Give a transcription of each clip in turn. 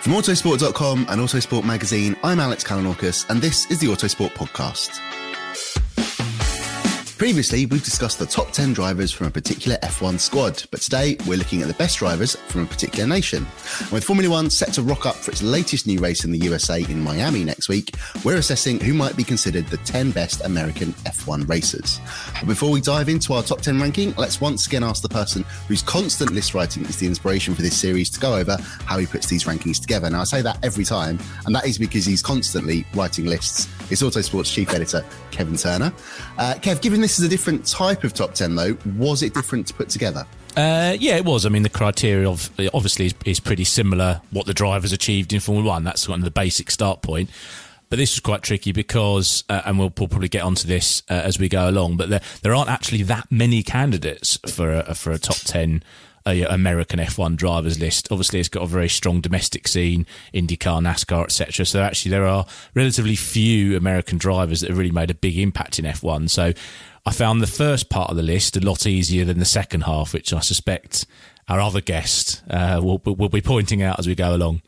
From Autosport.com and Autosport Magazine, I'm Alex Kalinauckas, and this is the Autosport Podcast. Previously, we've discussed the top 10 drivers from a particular F1 squad, but today we're looking at the best drivers from a particular nation. And with Formula One set to rock up for its latest new race in the USA in Miami next week, we're assessing who might be considered the 10 best American F1 racers. But before we dive into our top 10 ranking, let's once again ask the person whose constant list writing is the inspiration for this series to go over how he puts these rankings together. Now, I say that every time, and that is because he's constantly writing lists. It's Autosport's chief editor, Kevin Turner. Uh, Kev, given this is a different type of top 10, though, was it different to put together? Uh, yeah, it was. I mean, the criteria of obviously is, is, pretty similar. What the drivers achieved in Formula One, that's kind of the basic start point. But this was quite tricky because, uh, and we'll, probably get onto this uh, as we go along. But there there aren't actually that many candidates for a, for a top ten a American F1 drivers list. Obviously, it's got a very strong domestic scene, IndyCar, NASCAR, etc. So actually, there are relatively few American drivers that have really made a big impact in F1. So I found the first part of the list a lot easier than the second half, which I suspect our other guest uh, will, will be pointing out as we go along.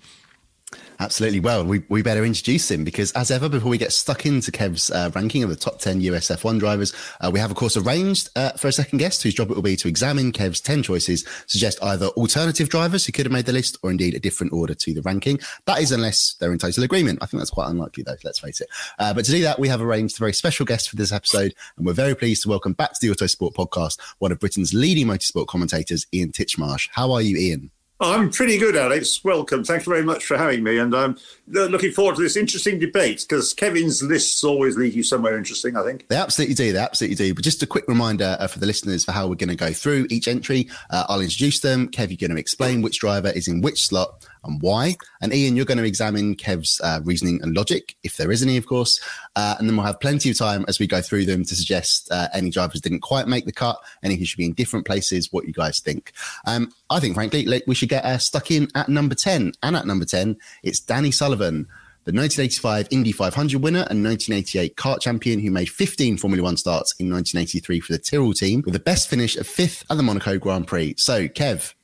Absolutely. Well, we, we better introduce him because, as ever, before we get stuck into Kev's uh, ranking of the top 10 US F1 drivers, uh, we have, of course, arranged uh, for a second guest whose job it will be to examine Kev's 10 choices, suggest either alternative drivers who could have made the list or indeed a different order to the ranking. That is, unless they're in total agreement. I think that's quite unlikely, though, let's face it. Uh, but to do that, we have arranged a very special guest for this episode, and we're very pleased to welcome back to the Autosport podcast one of Britain's leading motorsport commentators, Ian Titchmarsh. How are you, Ian? I'm pretty good, Alex. Welcome. Thank you very much for having me. And I'm looking forward to this interesting debate because Kevin's lists always lead you somewhere interesting, I think. They absolutely do. They absolutely do. But just a quick reminder uh, for the listeners for how we're going to go through each entry. Uh, I'll introduce them. Kev, you're going to explain which driver is in which slot and why. And Ian, you're going to examine Kev's uh, reasoning and logic, if there is any, of course. Uh, and then we'll have plenty of time as we go through them to suggest uh, any drivers didn't quite make the cut, any who should be in different places, what you guys think. Um, I think, frankly, like, we should get uh, stuck in at number 10. And at number 10, it's Danny Sullivan the 1985 Indy 500 winner and 1988 CART champion who made 15 Formula One starts in 1983 for the Tyrrell team with the best finish of fifth at the Monaco Grand Prix. So, Kev,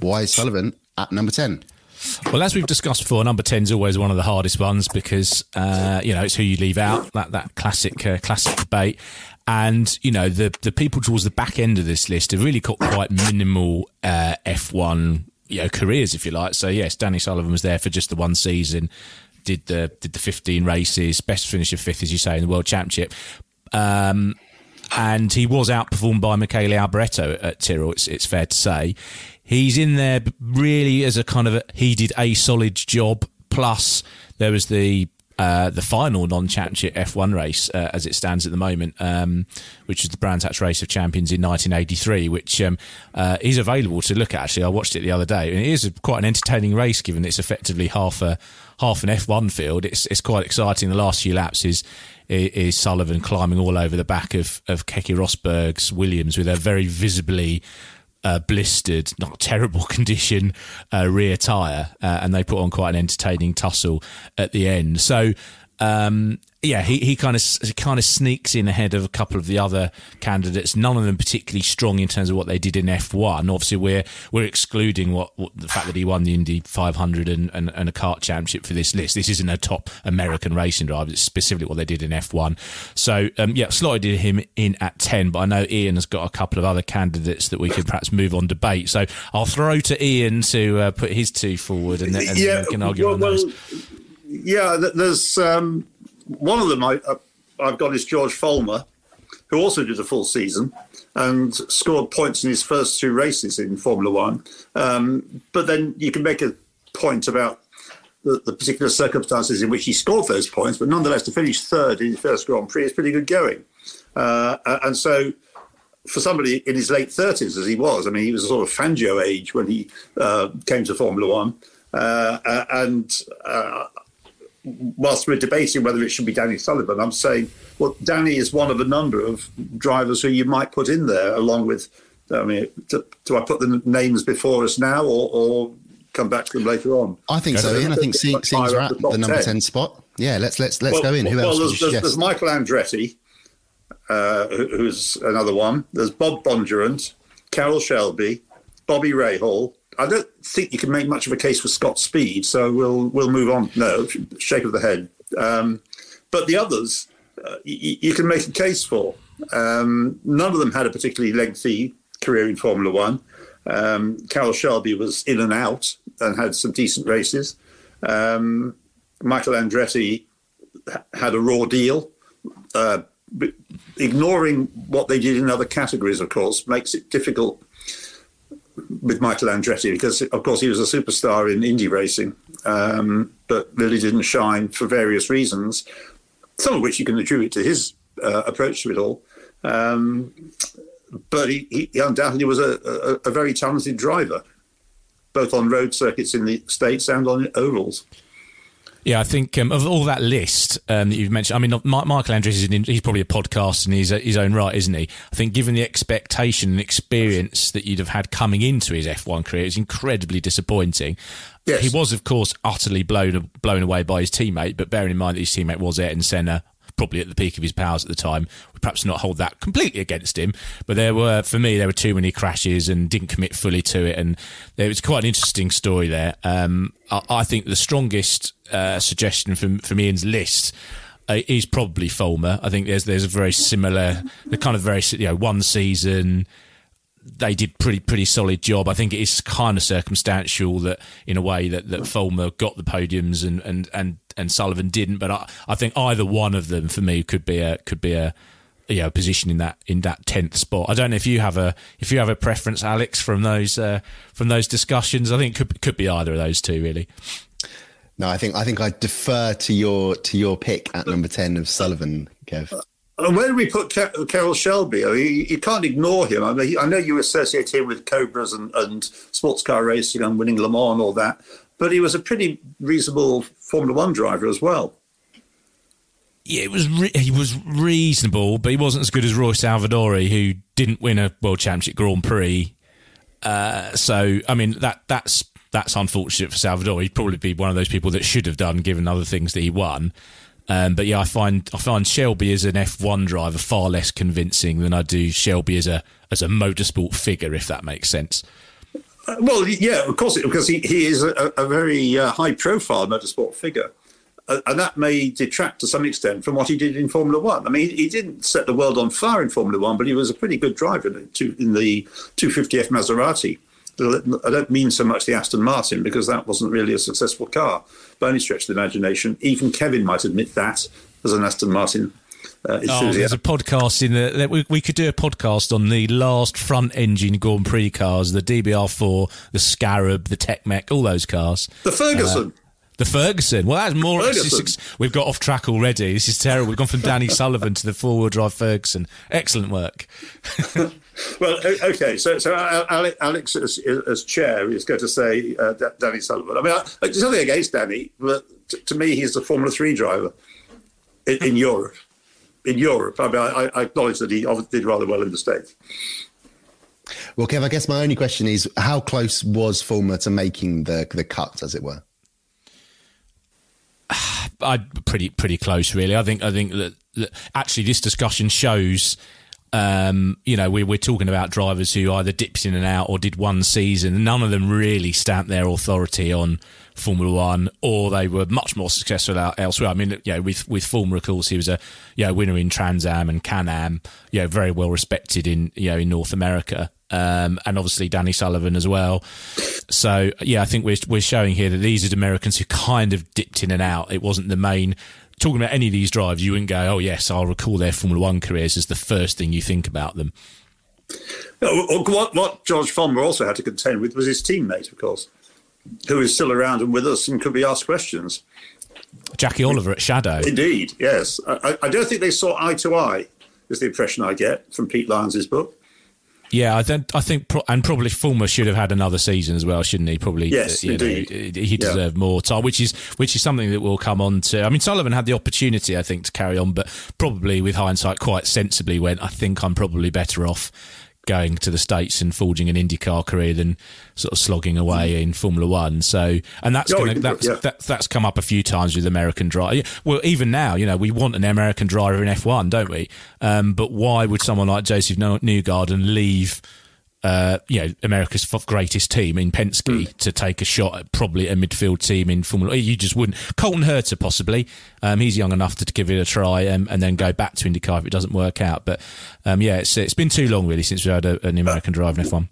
why is Sullivan at number 10? Well, as we've discussed before, number ten is always one of the hardest ones because uh, you know it's who you leave out. That that classic uh, classic debate. And you know the the people towards the back end of this list have really got quite minimal uh, F1 you know careers, if you like. So yes, Danny Sullivan was there for just the one season, did the did the 15 races, best finish of fifth, as you say, in the World Championship. Um, and he was outperformed by Michele Alboreto at Tyrrell. It's, it's fair to say he's in there really as a kind of a, he did a solid job. Plus, there was the uh, the final non-championship F1 race uh, as it stands at the moment, um, which is the Brands Hatch Race of Champions in 1983, which um, uh, is available to look at. Actually, I watched it the other day, and it is a, quite an entertaining race given it's effectively half a half an F1 field. It's it's quite exciting. The last few laps is is Sullivan climbing all over the back of of Keke Rosberg's Williams with a very visibly uh, blistered, not terrible condition uh, rear tyre, uh, and they put on quite an entertaining tussle at the end. So um, yeah, he, he kind of kind of sneaks in ahead of a couple of the other candidates. None of them particularly strong in terms of what they did in F1. Obviously, we're we're excluding what, what the fact that he won the Indy 500 and, and, and, a CART championship for this list. This isn't a top American racing driver. It's specifically what they did in F1. So um, yeah, slotted him in at 10. But I know Ian has got a couple of other candidates that we could perhaps move on debate. So I'll throw to Ian to uh, put his two forward, and, and yeah, we can argue well, on those. Well, yeah, there's um, one of them I, uh, I've got is George Follmer, who also did a full season and scored points in his first two races in Formula One. Um, but then you can make a point about the, the, particular circumstances in which he scored those points, but nonetheless, to finish third in his first Grand Prix is pretty good going. Uh, and so, for somebody in his late 30s, as he was, I mean, he was a sort of Fangio age when he uh, came to Formula One. Uh, uh and uh, whilst we're debating whether it should be Danny Sullivan, I'm saying, well, Danny is one of a number of drivers who you might put in there, along with. I mean, do, do I put the names before us now, or, or come back to them later on? I think so, Ian. I think seeing we're at the, the number 10. 10. spot. Yeah, let's let's let's well, go in. Who well, else? There's, there's, there's, Michael Andretti, uh, who's another one. There's Bob Bondurant, Carroll Shelby, Bobby Rahal, I don't think you can make much of a case for Scott Speed, so we'll we'll move on. No, shake of the head. Um, but the others, uh, y- you can make a case for. Um, none of them had a particularly lengthy career in Formula One. Um, Carroll Shelby was in and out and had some decent races. Um, Michael Andretti had a raw deal. Uh, ignoring what they did in other categories, of course, makes it difficult with Michael Andretti because, of course, he was a superstar in Indy racing, um, but really didn't shine for various reasons, some of which you can attribute to his uh, approach to it all. Um, but he, he, undoubtedly was a, a, a, very talented driver, both on road circuits in the States and on ovals. Yeah, I think um, of all that list um, that you've mentioned, I mean, Michael Andretti is he's probably a podcast in his, his own right, isn't he? I think given the expectation and experience that you'd have had coming into his F1 career, it's incredibly disappointing. Yes. He was, of course, utterly blown blown away by his teammate, but bearing in mind that his teammate was Ayrton Senna, probably at the peak of his powers at the time. We perhaps not hold that completely against him, but there were, for me, there were too many crashes and didn't commit fully to it. And it was quite an interesting story there. Um, I, I, think the strongest uh, suggestion from, from Ian's list uh, is probably Follmer. I think there's there's a very similar, the kind of very you know one season they did pretty pretty solid job. I think it is kind of circumstantial that in a way that that Follmer got the podiums and and and, and Sullivan didn't. But I, I think either one of them for me could be a could be a you know, position in that in that tenth spot. I don't know if you have a if you have a preference, Alex, from those uh, from those discussions. I think could could be either of those two, really. No, I think I think I defer to your to your pick at number ten of Sullivan, Kev. And where do we put Carroll Shelby? I mean, you, can't ignore him. I mean, I know you associate him with Cobras and, and sports car racing and winning Le Mans and all that, but he was a pretty reasonable Formula One driver as well. Yeah, it was re- he was reasonable, but he wasn't as good as Roy Salvadori, who didn't win a World Championship Grand Prix. Uh, so, I mean, that that's that's unfortunate for Salvadori. He'd probably be one of those people that should have done, given other things that he won. Um, but yeah, I find I find Shelby as an F1 driver far less convincing than I do Shelby as a as a motorsport figure, if that makes sense. Uh, well, yeah, of course, because he, he is a, a very uh, high profile motorsport figure. Uh, and that may detract to some extent from what he did in Formula One. I mean, he, he didn't set the world on fire in Formula One, but he was a pretty good driver in the, in the 250F Maserati. I don't mean so much the Aston Martin because that wasn't really a successful car by any stretch of the imagination. Even Kevin might admit that as an Aston Martin uh, oh, there's a podcast in the. We, we, could do a podcast on the last front engine Grand Prix cars, the DBR4, the Scarab, the Tech all those cars. The Ferguson. Uh, the Ferguson. Well, that's more. We've got off track already. This is terrible. We've gone from Danny Sullivan to the four wheel drive Ferguson. Excellent work. well, okay. So, so Alex, as, as, chair, is going to say uh, Danny Sullivan. I mean, I, there's nothing against Danny, but t- to me, he's the Formula Three driver in, in Europe in Europe. I mean, I, I acknowledge that he did rather well in the States. Well, Kev, I guess my only question is how close was Follmer to making the the cut, as it were? I pretty pretty close, really. I think I think that, that actually this discussion shows. Um, you know, we, we're talking about drivers who either dipped in and out or did one season. None of them really stamped their authority on Formula One, or they were much more successful elsewhere. I mean, yeah, with with Follmer, of course, he was a you know, winner in Trans Am and Can Am, you know, very well respected in you know in North America, um, and obviously Danny Sullivan as well. So yeah, I think we're we're showing here that these are Americans who kind of dipped in and out. It wasn't the main. Talking about any of these drives, you wouldn't go, "Oh yes, I'll recall their Formula One careers" as the first thing you think about them. What, what George Follmer also had to contend with was his teammate, of course who is still around and with us and could be asked questions. Jackie Oliver at Shadow. Indeed, yes. I, I, don't think they saw eye to eye, is the impression I get from Pete Lyons' book. Yeah, I think, I think, and probably Follmer should have had another season as well, shouldn't he? Probably, yes, uh, you indeed. Know, he deserved yeah. more time, which is which is something that will come on to. I mean, Sullivan had the opportunity, I think, to carry on, but probably with hindsight, quite sensibly went. I think I'm probably better off going to the States and forging an IndyCar career than sort of slogging away in Formula One. So, and that's oh, gonna, that's, yeah. that, that's come up a few times with American driver. Well, even now, you know, we want an American driver in F1, don't we? Um, but why would someone like Josef Newgarden leave? Uh, you know, America's greatest team in Penske mm. to take a shot at probably a midfield team in Formula. You just wouldn't. Colton Herta possibly. Um, he's young enough to, to give it a try and, and, then go back to IndyCar if it doesn't work out. But um, yeah, it's it's been too long really since we had a, an American driver in F1.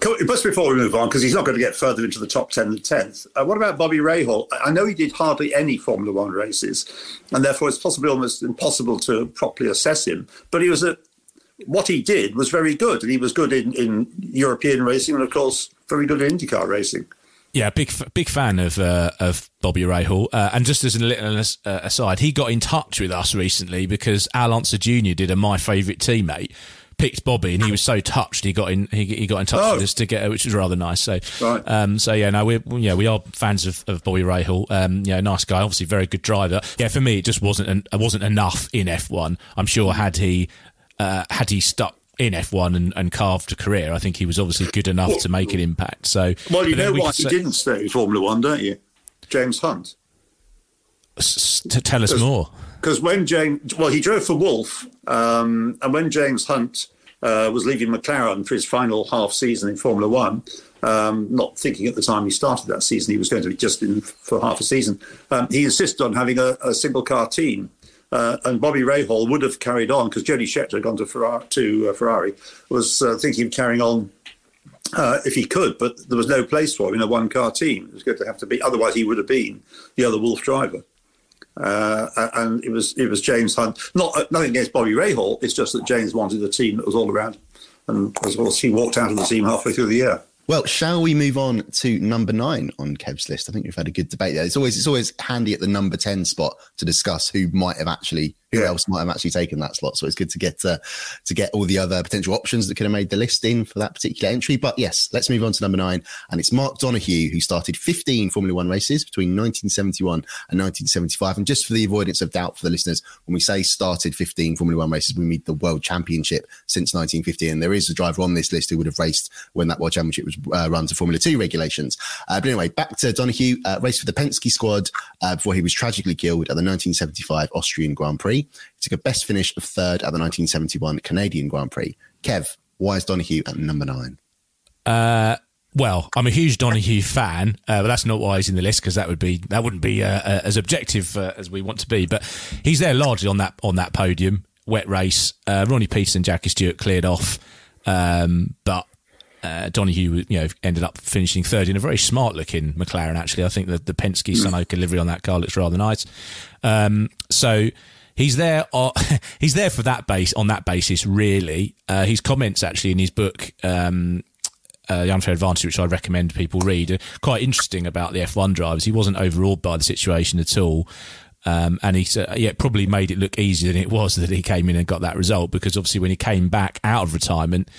Just before we move on, because he's not going to get further into the top 10 than 10th, uh, what about Bobby Rahal? I know he did hardly any Formula One races, and therefore it's possibly almost impossible to properly assess him. But he was a what he did was very good, and he was good in, in European racing, and of course, very good in IndyCar racing. Yeah, big big fan of uh, of Bobby Rahal. Uh, and just as a little uh, aside, he got in touch with us recently because Al Unser Jr. did a my favourite teammate picked Bobby, and he was so touched he got in he, he got in touch oh. with us to get which was rather nice. So, right. um, so yeah, no, we're yeah we are fans of, of Bobby Rahal. Um, yeah, nice guy, obviously very good driver. Yeah, for me it just wasn't an, it wasn't enough in F one. I'm sure had he uh, had he stuck in F1 and, and, carved a career, I think he was obviously good enough well, to make an impact. So, well, you know we why he say, didn't stay in Formula One, don't you? James Hunt. S- to tell us more. Because when James, well, he drove for Wolf, um, and when James Hunt uh, was leaving McLaren for his final half season in Formula One, um, not thinking at the time he started that season he was going to be just in for half a season, um, he insisted on having a, a single car team. Uh, and Bobby Rahal would have carried on because Jody Scheckter had gone to Ferrari, to, uh, Ferrari was uh, thinking of carrying on uh, if he could, but there was no place for him in a one car team. It was going to have to be, otherwise, he would have been the other Wolf driver. Uh, and it was it was James Hunt. Not uh, nothing against Bobby Rahal. It's just that James wanted a team that was all around, and as well as he walked out of the team halfway through the year. Well, shall we move on to number nine on Kev's list? I think we've had a good debate there. It's always it's always handy at the number ten spot to discuss who might have actually who yeah. else might have actually taken that slot. So it's good to get uh, to get all the other potential options that could have made the list in for that particular entry. But yes, let's move on to number nine, and it's Mark Donohue who started 15 Formula One races between 1971 and 1975. And just for the avoidance of doubt for the listeners, when we say started 15 Formula One races, we mean the World Championship since 1950. And there is a driver on this list who would have raced when that World Championship was uh, run to Formula Two regulations. Uh, but anyway, back to Donohue, uh, raced for the Penske squad uh, before he was tragically killed at the 1975 Austrian Grand Prix. He took a best finish of third at the 1971 Canadian Grand Prix. Kev, why is Donohue at number nine? Uh, well, I'm a huge Donohue fan, uh, but that's not why he's in the list because that would be that wouldn't be uh, uh, as objective uh, as we want to be. But he's there largely on that on that podium, wet race. Uh, Ronnie Peterson, Jackie Stewart cleared off, um, but uh, Donohue, you know, ended up finishing third in a very smart looking McLaren. Actually, I think that the Penske Sun livery on that car looks rather nice. Um, so he's there. Uh, he's there for that base on that basis. Really, uh, his comments actually in his book. Um, uh, the unfair advantage, which I recommend people read, are quite interesting about the F1 drivers. He wasn't overawed by the situation at all. Um, and he said, yeah, probably made it look easier than it was that he came in and got that result because obviously when he came back out of retirement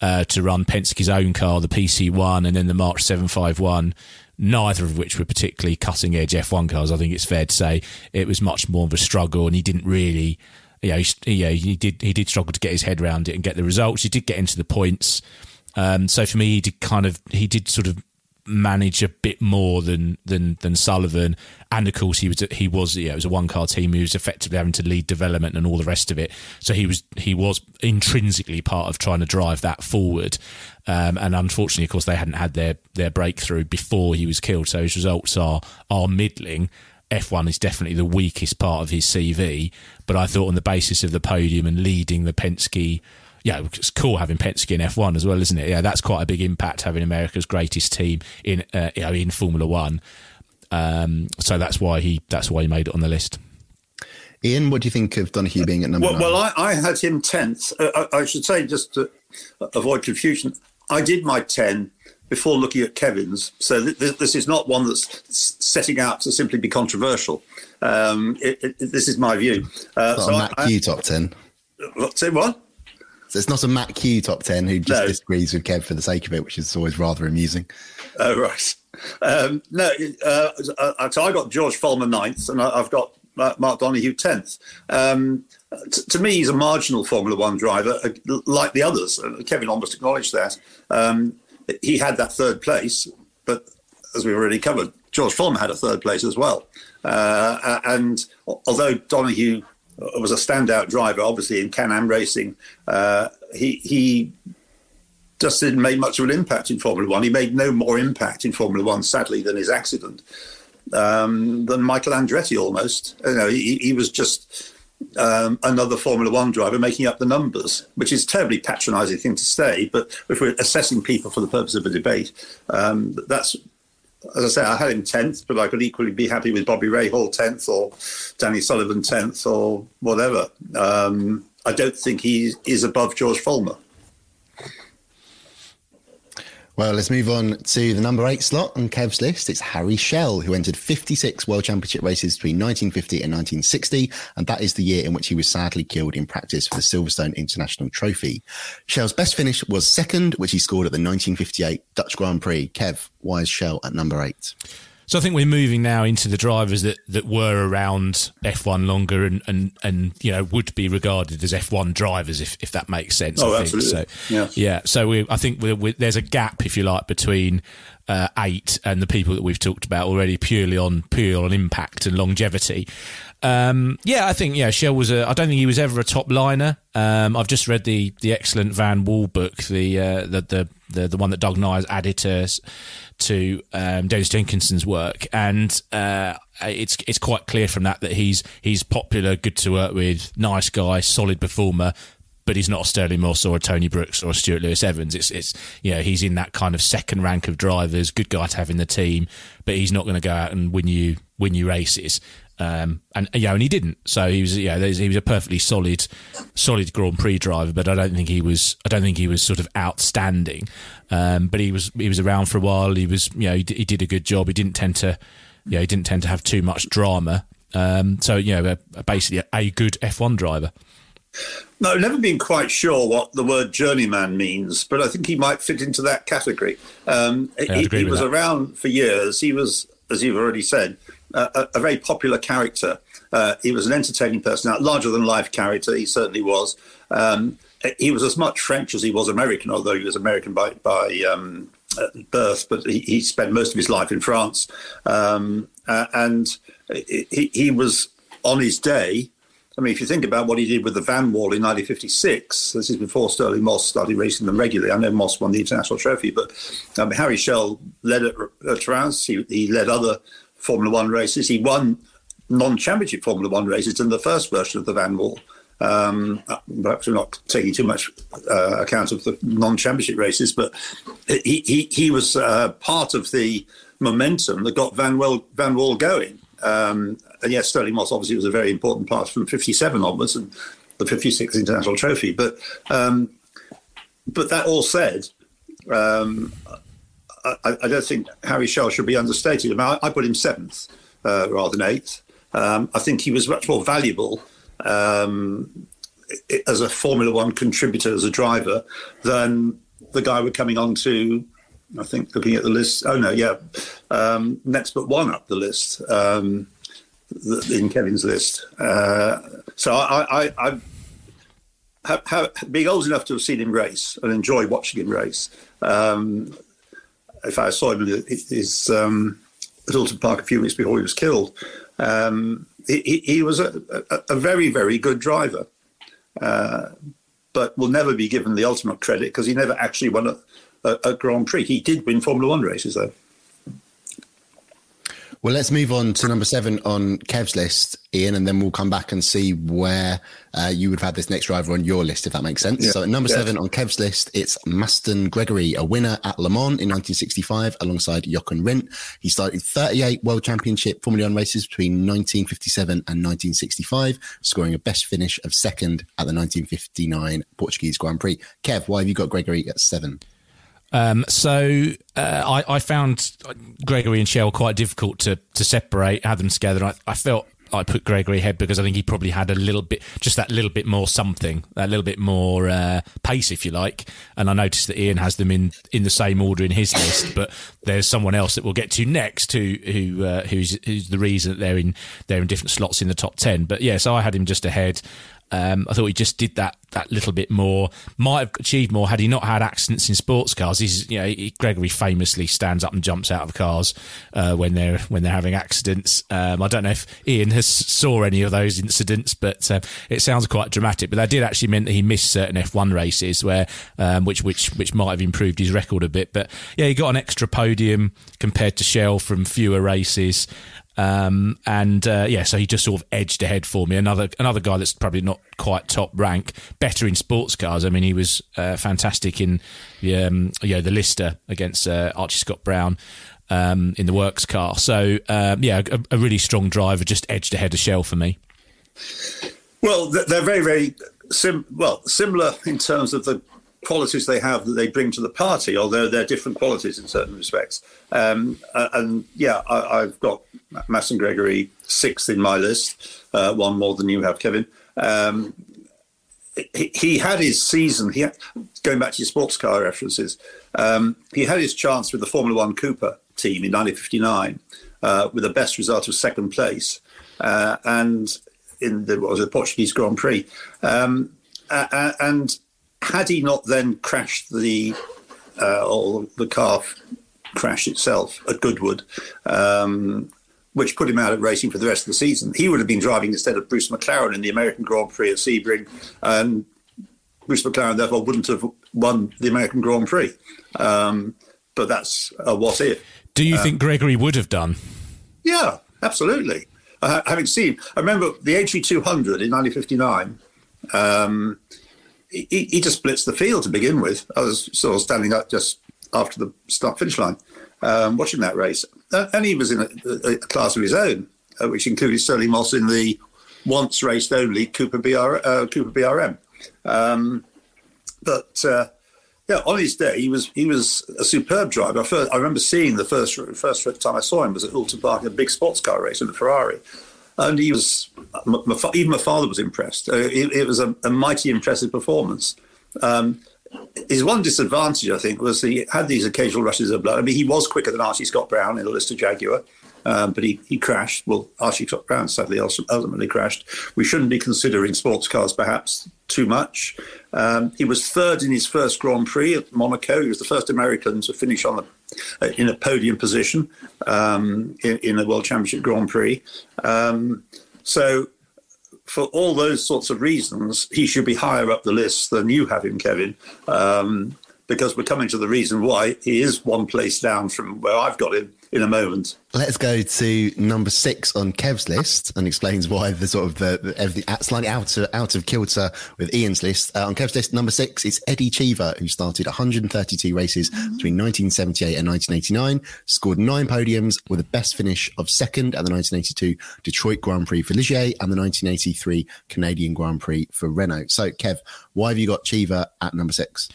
uh, to run Penske's own car, the PC1, and then the March 751, neither of which were particularly cutting edge F1 cars. I think it's fair to say it was much more of a struggle, and he didn't really. Yeah, he, yeah, he did. He did struggle to get his head around it and get the results. He did get into the points. Um, so for me, he did kind of he did sort of manage a bit more than than than Sullivan, and of course he was he was yeah it was a one car team. He was effectively having to lead development and all the rest of it. So he was he was intrinsically part of trying to drive that forward. Um, and unfortunately, of course, they hadn't had their their breakthrough before he was killed. So his results are are middling. F1 is definitely the weakest part of his CV, but I thought on the basis of the podium and leading the Penske yeah, it's cool having Penske in F1 as well, isn't it? Yeah, that's quite a big impact having America's greatest team in uh, you know in Formula One. Um, so that's why he that's why he made it on the list. Ian, what do you think of Donohue being at number well, nine? Well, I, I had him tenth. Uh, I, I, should say just to avoid confusion, I did my ten before looking at Kevin's. So th- th- this is not one that's setting out to simply be controversial. Um, it, it, this is my view. Uh, so Matt I, Q top ten. Say what? So it's not a Matt Kew top 10 who just no. disagrees with Kev for the sake of it, which is always rather amusing. Oh, right. Um, no, uh, uh, so I got George Follmer ninth, and I've got Mark Donohue 10th. Um, t- to me, he's a marginal Formula One driver, uh, like the others. Uh, Kevin almost acknowledged that. Um, he had that third place, but as we've already covered, George Follmer had a third place as well. Uh, and although Donohue was a standout driver, obviously in Can-Am racing. Uh, he he just didn't make much of an impact in Formula One. He made no more impact in Formula One, sadly, than his accident. Um, than Michael Andretti almost. You know, he, he was just um, another Formula One driver making up the numbers, which is a terribly patronising thing to say. But if we're assessing people for the purpose of a debate, um, that's as I say, I had him 10th, but I could equally be happy with Bobby Rahal 10th or Danny Sullivan 10th or whatever. Um, I don't think he is above George Follmer. Well, let's move on to the number eight slot on Kev's list. It's Harry Schell, who entered 56 World Championship races between 1950 and 1960, and that is the year in which he was sadly killed in practice for the Silverstone International Trophy. Schell's best finish was second, which he scored at the 1958 Dutch Grand Prix. Kev, why is Schell at number eight? So I think we're moving now into the drivers that, that were around F1 longer and, and, and you know would be regarded as F1 drivers if, if that makes sense. Oh, I absolutely. So, yeah. yeah. So we, I think we're, we're, there's a gap, if you like, between uh, eight and the people that we've talked about already purely on purely on impact and longevity. Um, yeah, I think yeah, Schell was a. I don't think he was ever a top liner. Um, I've just read the the excellent Vanwall book, the uh, the, the the the one that Doug Nyers added to to um, Dennis Jenkinson's work, and uh, it's it's quite clear from that that he's he's popular, good to work with, nice guy, solid performer. But he's not a Stirling Moss or a Tony Brooks or a Stuart Lewis Evans. It's it's you know he's in that kind of second rank of drivers, good guy to have in the team, but he's not going to go out and win you win you races. Um, and yeah, and he didn't. So he was, yeah, he was a perfectly solid, solid Grand Prix driver. But I don't think he was. I don't think he was sort of outstanding. Um, but he was. He was around for a while. He was. You know, he, he did a good job. He didn't tend to. Yeah, he didn't tend to have too much drama. Um, so you know, a, a basically a, a good F1 driver. No, I've never been quite sure what the word journeyman means, but I think he might fit into that category. Um, yeah, he, he was that. around for years. He was, as you've already said, a, a very popular character. Uh, he was an entertaining person, a larger than life character. He certainly was. Um, he was as much French as he was American, although he was American by by um, birth. But he, he, spent most of his life in France, um, uh, and he, he was on his day I mean, if you think about what he did with the Vanwall in 1956, this is before Stirling Moss started racing them regularly. I know Moss won the international trophy, but um, Harry Schell led at, at Reims. He, he led other Formula One races. He won non-championship Formula One races in the first version of the Vanwall. Um, perhaps we're not taking too much uh, account of the non-championship races, but he he, he was uh, part of the momentum that got Van Wall, Vanwall going. Um, and yes, Stirling Moss obviously was a very important part from '57 onwards and the '56 international trophy. But um, but that all said, um, I, I, don't think Harry Schell should be understated. I, mean, I, I put him seventh uh, rather than eighth. Um, I think he was much more valuable um, as a Formula One contributor, as a driver, than the guy we're coming on to. I think looking at the list. Oh no, yeah, um, next but one up the list um, in Kevin's list. Uh, so I, I, I have, have, being old enough to have seen him race and enjoy watching him race. Um, if I saw him in his um, at Park a few weeks before he was killed, um, he, he, was a, a, a, very, very good driver, uh, but will never be given the ultimate credit because he never actually won a, a Grand Prix. He did win Formula One races, though. Well, let's move on to number seven on Kev's list, Ian, and then we'll come back and see where uh, you would have had this next driver on your list, if that makes sense. Yeah. So, number yeah. seven on Kev's list, it's Masten Gregory, a winner at Le Mans in 1965 alongside Jochen Rindt. He started 38 World Championship Formula One races between 1957 and 1965, scoring a best finish of second at the 1959 Portuguese Grand Prix. Kev, why have you got Gregory at seven? Um, so uh, I, I, found Gregory and Schell quite difficult to to separate, have them together. I, I, felt I put Gregory ahead because I think he probably had a little bit, just that little bit more something, a little bit more uh, pace, if you like. And I noticed that Ian has them in in the same order in his list, but there's someone else that we'll get to next who who uh, who's who's the reason that they're in they're in different slots in the top ten. But yeah, so I had him just ahead. Um, I thought he just did that that little bit more. Might have achieved more had he not had accidents in sports cars. He's you know he, Gregory famously stands up and jumps out of cars uh, when they're when they're having accidents. Um, I don't know if Ian has saw any of those incidents, but uh, it sounds quite dramatic. But that did actually mean that he missed certain F1 races where um, which which which might have improved his record a bit. But yeah, he got an extra podium compared to Schell from fewer races. Um, and uh, yeah, so he just sort of edged ahead for me. Another another guy that's probably not quite top rank, better in sports cars. I mean, he was uh, fantastic in um, you know, the Lister against uh, Archie Scott Brown. Um, in the works car, so um, yeah, a, a, really strong driver, just edged ahead of Schell for me. Well, they're very, very sim- well similar in terms of the qualities they have that they bring to the party, although they're different qualities in certain respects. Um, and yeah, I, have got Masten Gregory sixth in my list, uh, one more than you have, Kevin. Um, he, he, had his season. He had, going back to your sports car references. Um, he had his chance with the Formula One Cooper team in 1959 uh, with the best result of second place, uh, and in the what was it, the Portuguese Grand Prix. Um, and had he not then crashed the uh, or the car crash itself at Goodwood, um, which put him out of racing for the rest of the season, he would have been driving instead of Bruce McLaren in the American Grand Prix at Sebring, and Bruce McLaren therefore wouldn't have won the American Grand Prix. Um, but that's a what if. Do you um, think Gregory would have done? Yeah, absolutely. Uh, having seen, I remember the HV200 in 1959. He, he just blitzed the field to begin with. I was sort of standing up just after the start finish line, um, watching that race, uh, and he was in a, a class of his own, uh, which included Stirling Moss in the once raced only Cooper BR, uh, Cooper BRM. Um, but uh, yeah, on his day, he was he was a superb driver. I, first, I remember seeing the first first time I saw him was at Oulton Park in a big sports car race in a Ferrari and he was my, even my father was impressed. Uh, it, it, was a, a, mighty impressive performance. Um, his one disadvantage, I think, was he had these occasional rushes of blood. I mean, he was quicker than Archie Scott Brown in the Lister Jaguar, um, but he, he crashed. Well, Archie Scott Brown sadly ultimately crashed. We shouldn't be considering sports cars perhaps too much. Um, he was third in his first Grand Prix at Monaco. He was the first American to finish on the in a podium position um, in, in, a World Championship Grand Prix. Um, so for all those sorts of reasons, he should be higher up the list than you have him, Kevin. Um, because we're coming to the reason why he is one place down from where I've got him in a moment. Let's go to number six on Kev's list and explains why the sort of the, the everything slightly out of, out of kilter with Ian's list. Uh, on Kev's list, number six is Eddie Cheever, who started 132 races between 1978 and 1989, scored nine podiums with a best finish of second at the 1982 Detroit Grand Prix for Ligier and the 1983 Canadian Grand Prix for Renault. So, Kev, why have you got Cheever at number six?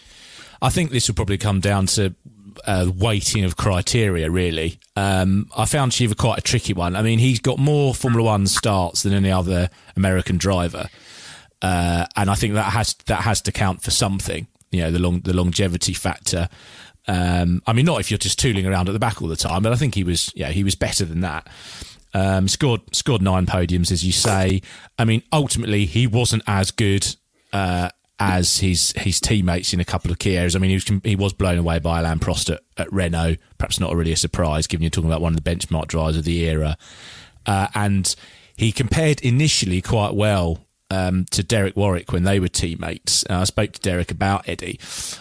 I think this will probably come down to uh, weighting of criteria, really. Um, I found Cheever quite a tricky one. I mean, he's got more Formula One starts than any other American driver, uh, and I think that has that has to count for something. You know, the long the longevity factor. Um, I mean, not if you're just tooling around at the back all the time, but I think he was, yeah, he was better than that. Um, scored scored nine podiums, as you say. I mean, ultimately, he wasn't as good uh, as his his teammates in a couple of key areas. I mean, he was he was blown away by Alain Prost at, at Renault. Perhaps not really a surprise, given you're talking about one of the benchmark drivers of the era. Uh, and he compared initially quite well um, to Derek Warwick when they were teammates. Uh, I spoke to Derek about Eddie,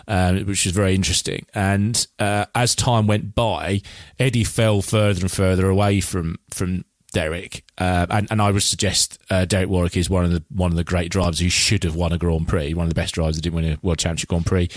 um, which was very interesting. And uh, as time went by, Eddie fell further and further away from from Derek, uh, and, and I would suggest uh, Derek Warwick is one of the one of the great drivers who should have won a Grand Prix, one of the best drivers that didn't win a World Championship Grand Prix.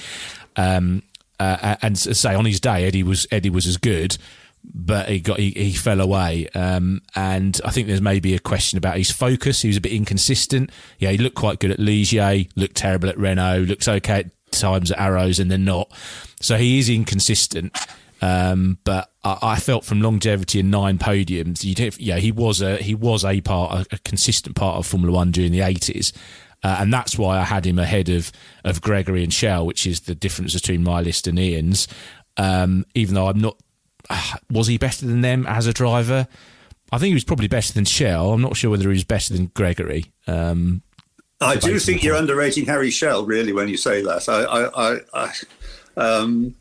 Um, uh, and say on his day, Eddie was Eddie was as good, but he got he, he fell away. Um, and I think there's maybe a question about his focus. He was a bit inconsistent. Yeah, he looked quite good at Ligier, looked terrible at Renault, looks okay at times at Arrows, and then not. So he is inconsistent. Um, but I, I, felt from longevity and nine podiums, yeah, he was a he was a part, a, a consistent part of Formula One during the eighties. Uh, and that's why I had him ahead of, of Gregory and Schell, which is the difference between my list and Ian's. Um, even though I'm not, was he better than them as a driver? I think he was probably better than Schell. I'm not sure whether he was better than Gregory. Um, I do think you're underrating Harry Schell really, when you say that. I, I, I, I um,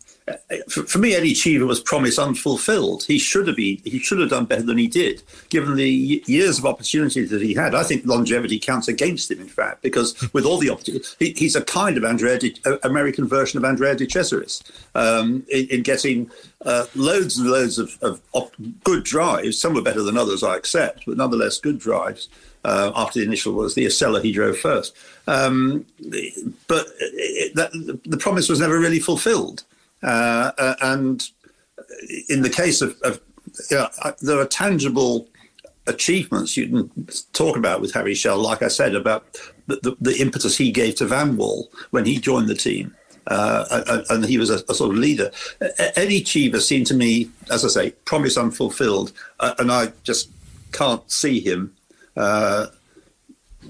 for, for, me, Eddie Cheever was promise unfulfilled. He should have been, he should have done better than he did, given the years of opportunity that he had. I think longevity counts against him, in fact, because with all the opportunity, he, he's a kind of Andrea De, American version of Andrea De Cesaris um, in, in, getting uh, loads and loads of, of, of, good drives. Some were better than others, I accept, but nonetheless good drives. Uh, after the initial was the Osella he drove first, um, but it, that, the promise was never really fulfilled. Uh, uh, and in the case of, of you know, there are tangible achievements you can talk about with Harry Schell, like I said, about the, the, the impetus he gave to Vanwall when he joined the team. Uh, and he was a, a, sort of leader. Eddie Cheever seemed to me, as I say, promise unfulfilled, uh, and I just can't see him, uh,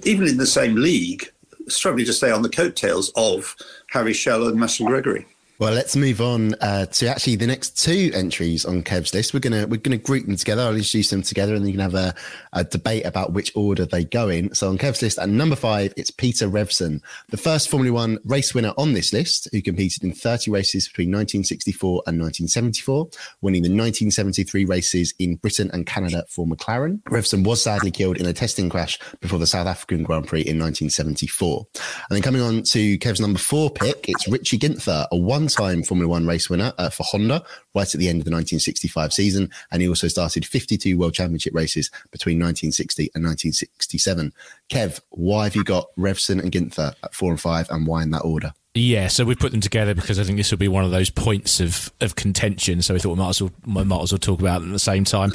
even in the same league, struggling to stay on the coattails of Harry Schell and Marcel Gregory. Well, let's move on uh, to actually the next two entries on Kev's list. We're gonna we're gonna group them together. I'll introduce them together, and then you can have a, a, debate about which order they go in. So on Kev's list, at number five, it's Peter Revson, the first Formula One race winner on this list, who competed in 30 races between 1964 and 1974, winning the 1973 races in Britain and Canada for McLaren. Revson was sadly killed in a testing crash before the South African Grand Prix in 1974. And then coming on to Kev's number four pick, it's Richie Ginther, a one time Formula One race winner uh, for Honda right at the end of the 1965 season. And he also started 52 World Championship races between 1960 and 1967. Kev, why have you got Revson and Ginther at four and five, and why in that order? Yeah, so we put them together because I think this will be one of those points of, of contention. So we thought we might as well, we might as well talk about them at the same time.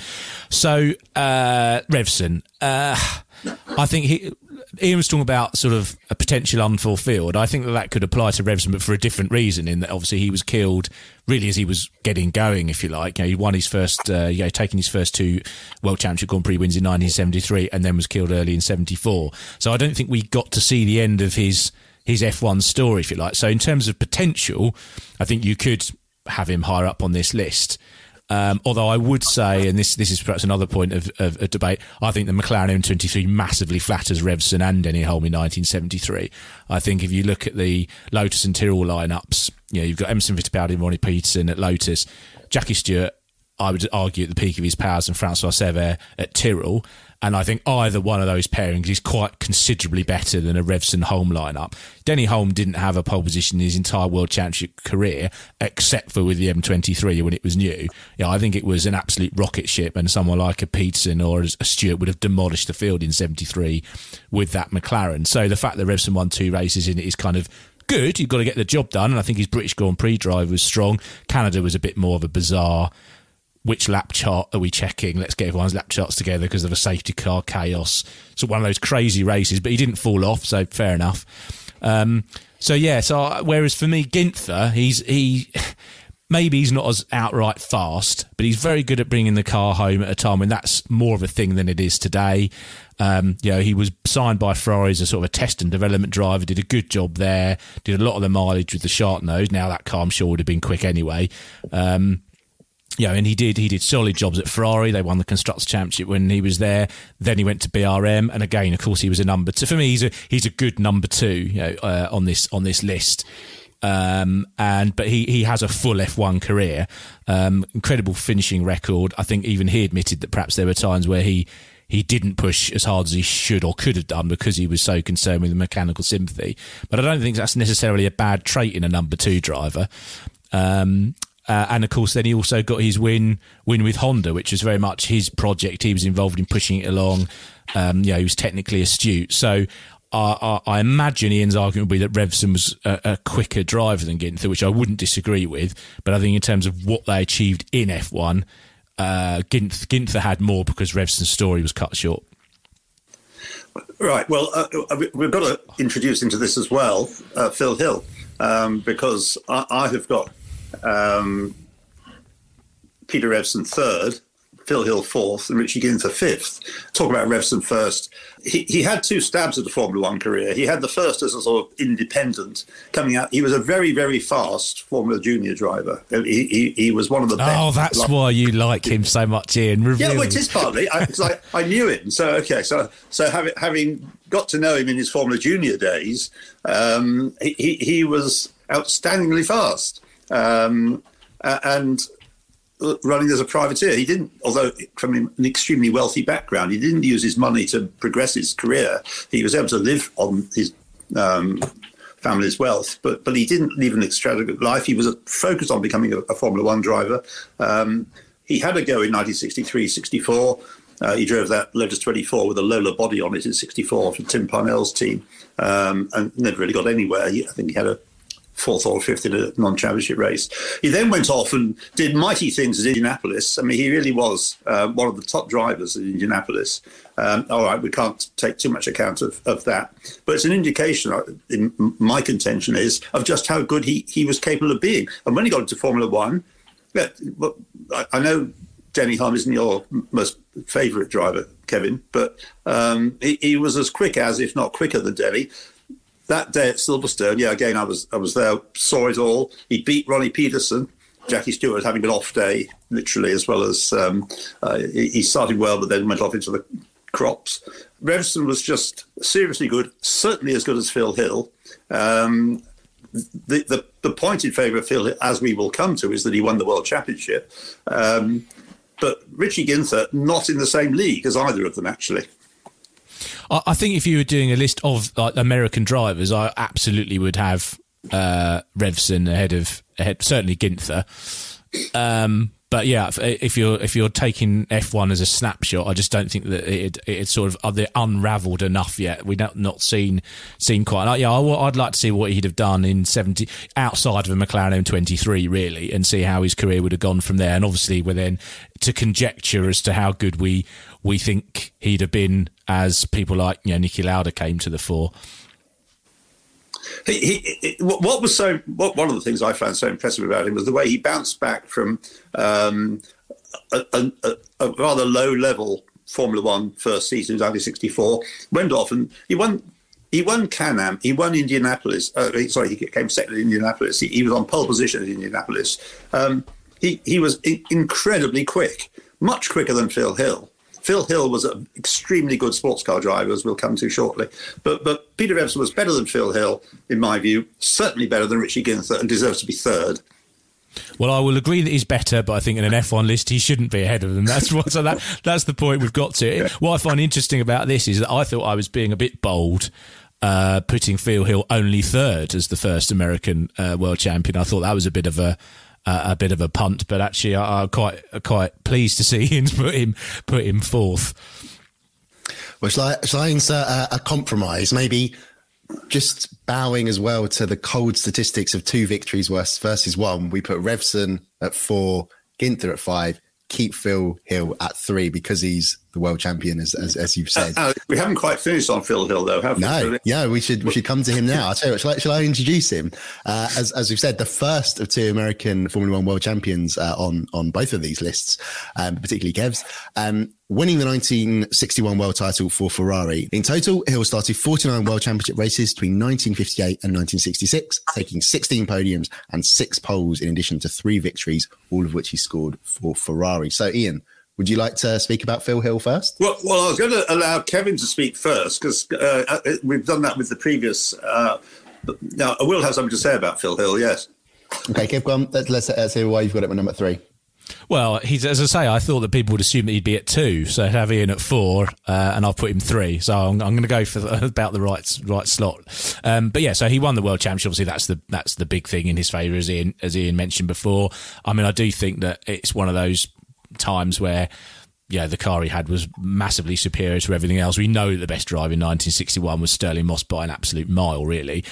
So uh, Revson, uh, I think he Ian was talking about sort of a potential unfulfilled. I think that that could apply to Revson, but for a different reason. In that, obviously, he was killed really as he was getting going, if you like. You know, he won his first, uh, you know, taking his first two World Championship Grand Prix wins in 1973, and then was killed early in 74. So I don't think we got to see the end of his his F1 story, if you like. So in terms of potential, I think you could have him higher up on this list. Um, although I would say, and this this is perhaps another point of, of, of debate, I think the McLaren M23 massively flatters Revson and Denny Hulme in 1973. I think if you look at the Lotus and Tyrrell lineups, you know, you've got Emerson Fittipaldi and Ronnie Peterson at Lotus, Jackie Stewart, I would argue, at the peak of his powers than Francois Cevert at Tyrrell. And I think either one of those pairings is quite considerably better than a Revson Hulme lineup. Denny Hulme didn't have a pole position in his entire World Championship career, except for with the M23 when it was new. Yeah, I think it was an absolute rocket ship, and someone like a Peterson or a Stewart would have demolished the field in 73 with that McLaren. So the fact that Revson won two races in it is kind of good. You've got to get the job done, and I think his British Grand Prix drive was strong. Canada was a bit more of a bizarre which lap chart are we checking? Let's get everyone's lap charts together because of a safety car chaos. So one of those crazy races, but he didn't fall off, so fair enough. Um, so yeah, so whereas for me, Ginther, he's he maybe he's not as outright fast, but he's very good at bringing the car home at a time when that's more of a thing than it is today. Um, you know, he was signed by Ferrari as a sort of a test and development driver, did a good job there, did a lot of the mileage with the sharp nose. Now that car, I'm sure, would have been quick anyway. Um, know, and he did he did solid jobs at Ferrari. They won the constructors championship when he was there. Then he went to BRM, and again, of course, he was a number two. For me, he's a he's a good number two you know, uh, on this on this list. Um, and but he he has a full F1 career, um, incredible finishing record. I think even he admitted that perhaps there were times where he he didn't push as hard as he should or could have done because he was so concerned with the mechanical sympathy. But I don't think that's necessarily a bad trait in a number two driver. Um, uh, and of course, then he also got his win win with Honda, which was very much his project. He was involved in pushing it along. Um, yeah, he was technically astute. So I, I, I imagine Ian's argument would be that Revson was a, a, quicker driver than Ginther, which I wouldn't disagree with. But I think in terms of what they achieved in F1, uh, Ginther, Ginther had more because Revson's story was cut short. Right. Well, uh, uh we've got to introduce into this as well uh, Phil Hill, um, because I, I, have got um, Peter Revson third, Phil Hill fourth, and Richie Ginther fifth. Talk about Revson first. He, he had two stabs at the Formula One career. He had the first as a sort of independent coming out. He was a very, very fast Formula Junior driver. He, he, he was one of the best. Oh, that's like, why you like him so much, Ian. Reveal. Yeah, which is partly. I, like, I knew him. So, okay. So, so having, having got to know him in his Formula Junior days, um, he, he was outstandingly fast. Um, and running as a privateer. He didn't, although from an extremely wealthy background, he didn't use his money to progress his career. He was able to live on his um, family's wealth, but but he didn't live an extravagant life. He was focused on becoming a, a Formula One driver. Um, he had a go in 1963, 64. Uh, he drove that Lotus 24 with a Lola body on it in 64 for Tim Parnell's team um, and never really got anywhere. He, I think he had a fourth or fifth in a non-championship race. He then went off and did mighty things at Indianapolis. I mean, he really was uh, one of the top drivers at Indianapolis. Um, all right, we can't take too much account of, of that, but it's an indication. Uh, in my contention is of just how good he he was capable of being. And when he got into Formula One, yeah, well, I, I know Denny Hulme isn't your most favourite driver, Kevin, but um, he, he, was as quick as, if not quicker than Denny that day at Silverstone, yeah, again, I was I was there, saw it all. He beat Ronnie Peterson. Jackie Stewart having an off day, literally, as well as um, uh, he started well, but then went off into the crops. Revson was just seriously good, certainly as good as Phil Hill. Um, the, the, the point in favour of Phil, as we will come to, is that he won the World Championship. Um, but Richie Ginther, not in the same league as either of them, actually. I, think if you were doing a list of like American drivers, I absolutely would have uh, Revson ahead of ahead, certainly Ginther. Um, but yeah, if you're if you're taking F1 as a snapshot, I just don't think that it, it's sort of they unravelled enough yet. We've not, not seen seen quite. Like, yeah, I, would like to see what he'd have done in seventy outside of a McLaren M23 really, and see how his career would have gone from there. And obviously, we're then to conjecture as to how good we we think he'd have been as people like you know Niki Lauda came to the fore. He, he, he, what was so what, one of the things I found so impressive about him was the way he bounced back from um, a, a, a, rather low level Formula One first season in 1964. Went off and he won. He won Can-Am. He won Indianapolis. Uh, sorry, he came second in Indianapolis. He, was on pole position at Indianapolis. Um, he he was incredibly quick, much quicker than Phil Hill. Phil Hill was an extremely good sports car driver, as we'll come to shortly. But but Peter Revson was better than Phil Hill, in my view, certainly better than Richie Ginther, and deserves to be third. Well, I will agree that he's better, but I think in an F1 list he shouldn't be ahead of them. That's what. So that that's the point we've got to. What I find interesting about this is that I thought I was being a bit bold. Uh, putting Phil Hill only third as the first American uh, world champion, I thought that was a bit of a a bit of a punt, but actually, I, am quite quite pleased to see him put him put him fourth. Well, shall a, a compromise? Maybe just bowing as well to the cold statistics of two victories versus one. We put Revson at four, Ginther at five, keep Phil Hill at three because he's the world champion, as as, as you've said. Uh, uh, we haven't quite finished on Phil Hill, though, have we? No, yeah, we should we should come to him now. I'll tell you what, shall I, shall I introduce him? Uh, as as we've said, the first of two American Formula One world champions uh, on on both of these lists, um, particularly Kev's. Um, winning the 1961 world title for Ferrari. In total, Hill started 49 world championship races between 1958 and 1966, taking 16 podiums and six poles in addition to three victories, all of which he scored for Ferrari. So, Ian, would you like to speak about Phil Hill first? Well, well I was going to allow Kevin to speak first because uh, uh, we've done that with the previous. Uh, now, I will have something to say about Phil Hill, yes. Okay, Kev, go on. Let's, let's, let's hear why you've got it at number three. Well, he's as I say, I thought that people would assume that he'd be at two, so I'd have Ian at four, uh, and I'll put him three. So I'm, I'm going to go for the, about the right right slot. Um, but yeah, so he won the world championship. Obviously, that's the that's the big thing in his favour, as Ian as Ian mentioned before. I mean, I do think that it's one of those times where yeah, the car he had was massively superior to everything else. We know the best driver in 1961 was Stirling Moss by an absolute mile, really.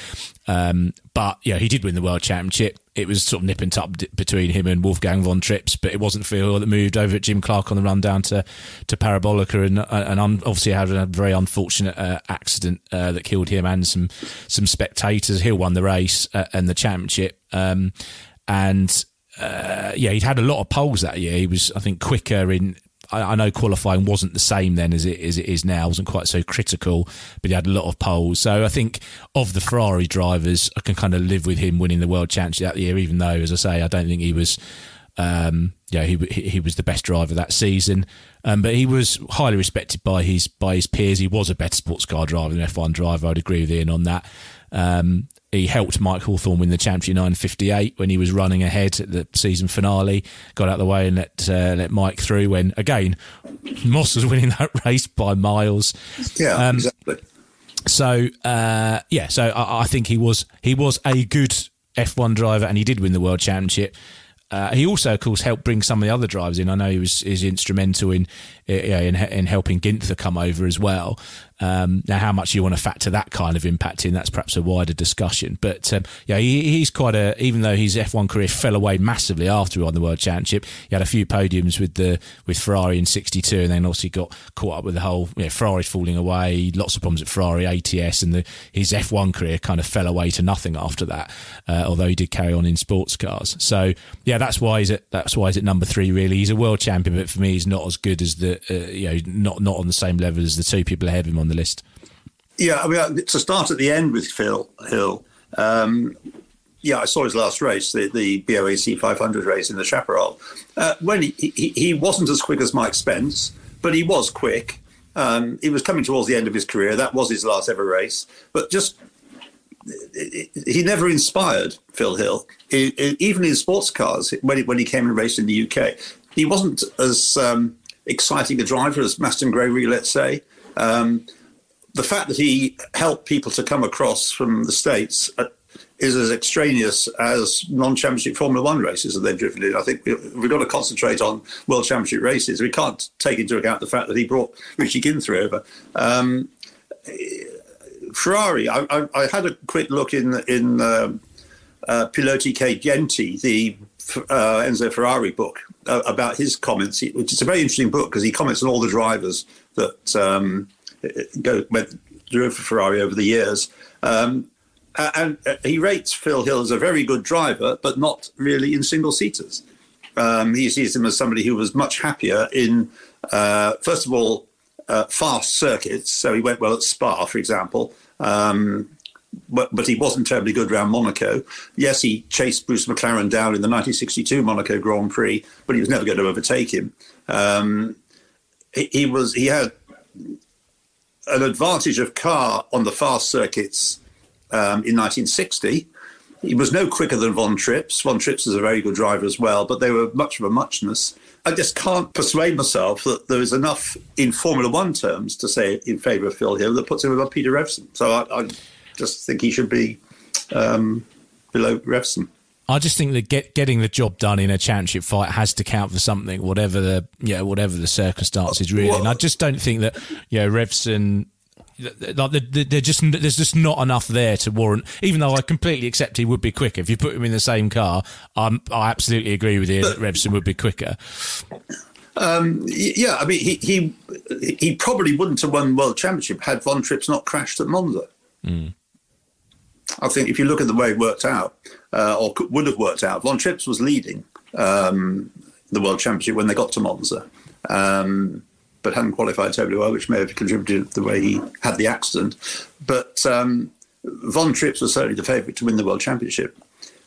Um, but yeah, he did win the world championship. It was sort of nip and tuck between him and Wolfgang von Trips, but it wasn't Phil that moved over at Jim Clark on the run down to, to Parabolica and, uh, and obviously had a very unfortunate uh, accident uh, that killed him and some some spectators. Hill won the race uh, and the championship. Um, and uh, yeah, he'd had a lot of poles that year. He was, I think, quicker in I, I, know qualifying wasn't the same then as it as it is now. It wasn't quite so critical, but he had a lot of poles. So I think of the Ferrari drivers, I can kind of live with him winning the world championship that year. Even though, as I say, I don't think he was. Um, yeah, he he was the best driver that season, um, but he was highly respected by his by his peers. He was a better sports car driver than F1 driver. I'd agree with Ian on that. Um, he helped Mike Hawthorn win the championship in 958 when he was running ahead at the season finale. Got out of the way and let uh, let Mike through. When again, Moss was winning that race by miles. Yeah, um, exactly. So uh, yeah, so I, I, think he was he was a good F1 driver, and he did win the world championship. Uh, he also, of course, helped bring some of the other drivers in. I know he was is instrumental in, in in helping Ginther come over as well. Um, now, how much you want to factor that kind of impact in, that's perhaps a wider discussion. But um, yeah, he, he's quite a, even though his F1 career fell away massively after he won the World Championship, he had a few podiums with the with Ferrari in 62 and then obviously got caught up with the whole, you know, Ferrari falling away, lots of problems at Ferrari, ATS, and the, his F1 career kind of fell away to nothing after that, uh, although he did carry on in sports cars. So yeah, that's why he's at, that's why he's at number three, really. He's a world champion, but for me, he's not as good as the, uh, you know, not, not on the same level as the two people ahead of him on the list. Yeah, I mean, to start at the end with Phil Hill, um, yeah, I saw his last race, the, the BOAC 500 race in the Chaparral. Uh, when he, he, he, wasn't as quick as Mike Spence, but he was quick. Um, he was coming towards the end of his career. That was his last ever race. But just, he never inspired Phil Hill. He, even in sports cars, when he, when he came and raced in the UK, he wasn't as um, exciting a driver as Masten Gregory, let's say. Um, the fact that he helped people to come across from the States uh, is as extraneous as non-championship Formula One races that they've driven in. I think we've got to concentrate on World Championship races. We can't take into account the fact that he brought Richie Ginther over. Um, Ferrari, I, I, I, had a quick look in in uh, uh, Piloti Genti, the uh, Enzo Ferrari book, uh, about his comments, which is a very interesting book because he comments on all the drivers that um, go, went, drove for Ferrari over the years. Um, and he rates Phil Hill as a very good driver, but not really in single seaters. Um, he sees him as somebody who was much happier in, uh, first of all, uh, fast circuits. So he went well at Spa, for example. Um, but, but he wasn't terribly good around Monaco. Yes, he chased Bruce McLaren down in the 1962 Monaco Grand Prix, but he was never going to overtake him. Um, he, he, was he had an advantage of car on the fast circuits um, in 1960, he was no quicker than Von Trips. Von Trips is a very good driver as well, but they were much of a muchness. I just can't persuade myself that there is enough in Formula One terms to say in favour of Phil Hill that puts him above Peter Revson. So I, I just think he should be um, below Revson. I just think that get, getting the job done in a championship fight has to count for something, whatever the yeah, whatever the circumstances really. and I just don't think that you know Revson like they're just there's just not enough there to warrant. Even though I completely accept he would be quicker if you put him in the same car. I'm, I absolutely agree with you that Revson would be quicker. Um, yeah, I mean he he he probably wouldn't have won the world championship had Von Trips not crashed at Monza. Mm. I think if you look at the way it worked out, uh, or would have worked out, Von Trips was leading um, the World Championship when they got to Monza, um, but hadn't qualified terribly well, which may have contributed to the way he had the accident. But um, Von Trips was certainly the favourite to win the World Championship.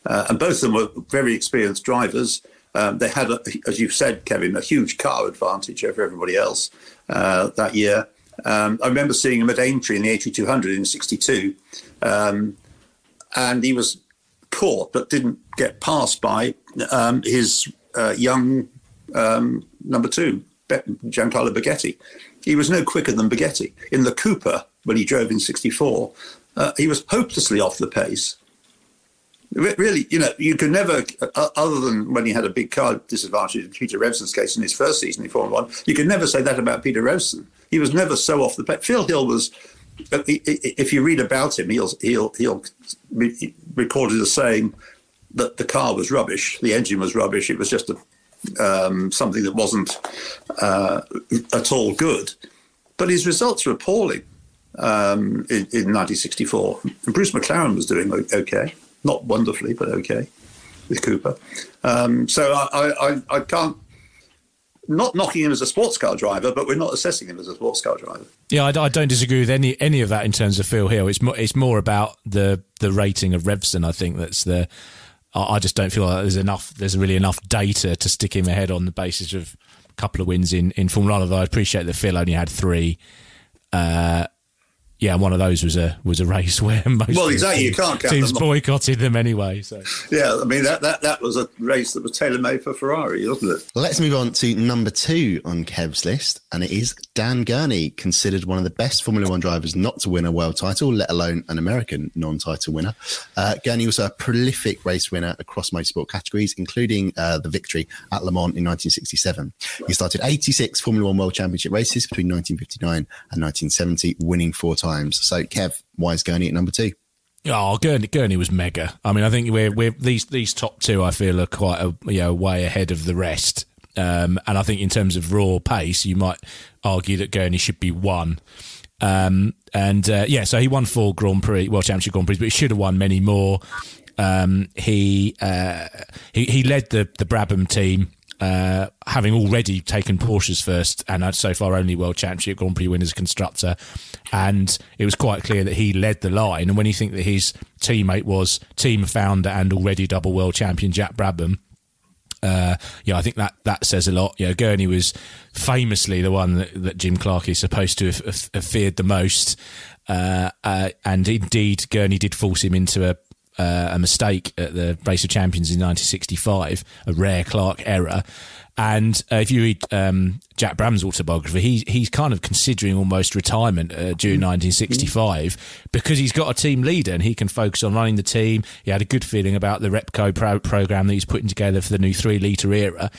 Uh, and both of them were very experienced drivers. Um, they had, a, as you've said, Kevin, a huge car advantage over everybody else uh, that year. Um, I remember seeing him at Aintree in the Aintree 200 in '62, um, and he was caught but didn't get passed by um, his uh, young um, number two, Giancarlo Baghetti. He was no quicker than Baghetti. In the Cooper, when he drove in 64, uh, he was hopelessly off the pace. Really, you know, you could never, uh, other than when he had a big car disadvantage in Peter Revson's case in his first season in Formula One, you could never say that about Peter Revson. He was never so off the pace. Phil Hill was if you read about him, he'll he'll he'll recorded as saying that the car was rubbish, the engine was rubbish. It was just a, um, something that wasn't uh, at all good. But his results were appalling um, in, in 1964. And Bruce McLaren was doing okay, not wonderfully, but okay with Cooper. Um, so I, I, I can't not knocking him as a sports car driver, but we're not assessing him as a sports car driver. Yeah, I, I, don't disagree with any any of that in terms of Phil Hill. It's more it's more about the the rating of Revson. I think that's the. I, I just don't feel like there's enough. There's really enough data to stick him ahead on the basis of a couple of wins in in Formula One. Although I appreciate that Phil only had three. Uh, yeah, one of those was a was a race where most well, exactly. You can't teams them boycotted them anyway. So yeah, I mean that, that that was a race that was tailor made for Ferrari, wasn't it? Let's move on to number two on Kev's list, and it is Dan Gurney, considered one of the best Formula One drivers not to win a world title, let alone an American non-title winner. Uh, Gurney was a prolific race winner across motorsport categories, including uh, the victory at Le Mans in 1967. He started 86 Formula One World Championship races between 1959 and 1970, winning four times. So, Kev, why is Gurney at number two? Oh, Gurney, Gurney was mega. I mean, I think we're, we're these these top two. I feel are quite a you know way ahead of the rest. Um, and I think in terms of raw pace, you might argue that Gurney should be one. Um, and uh, yeah, so he won four Grand Prix, World Championship Grand Prix, but he should have won many more. Um, he, uh, he he led the the Brabham team uh, having already taken Porsche's first and so far only World Championship Grand Prix winners constructor. And it was quite clear that he led the line. And when you think that his teammate was team founder and already double world champion Jack Brabham, uh, yeah, I think that, that says a lot. Know, Gurney was famously the one that, that Jim Clark is supposed to have, have feared the most. Uh, uh, and indeed, Gurney did force him into a, uh, a mistake at the Race of Champions in 1965, a rare Clark error. And uh, if you read um, Jack Brabham's autobiography, he, he's kind of considering almost retirement uh, during 1965 because he's got a team leader and he can focus on running the team. He had a good feeling about the Repco pro- program that he's putting together for the new three litre era.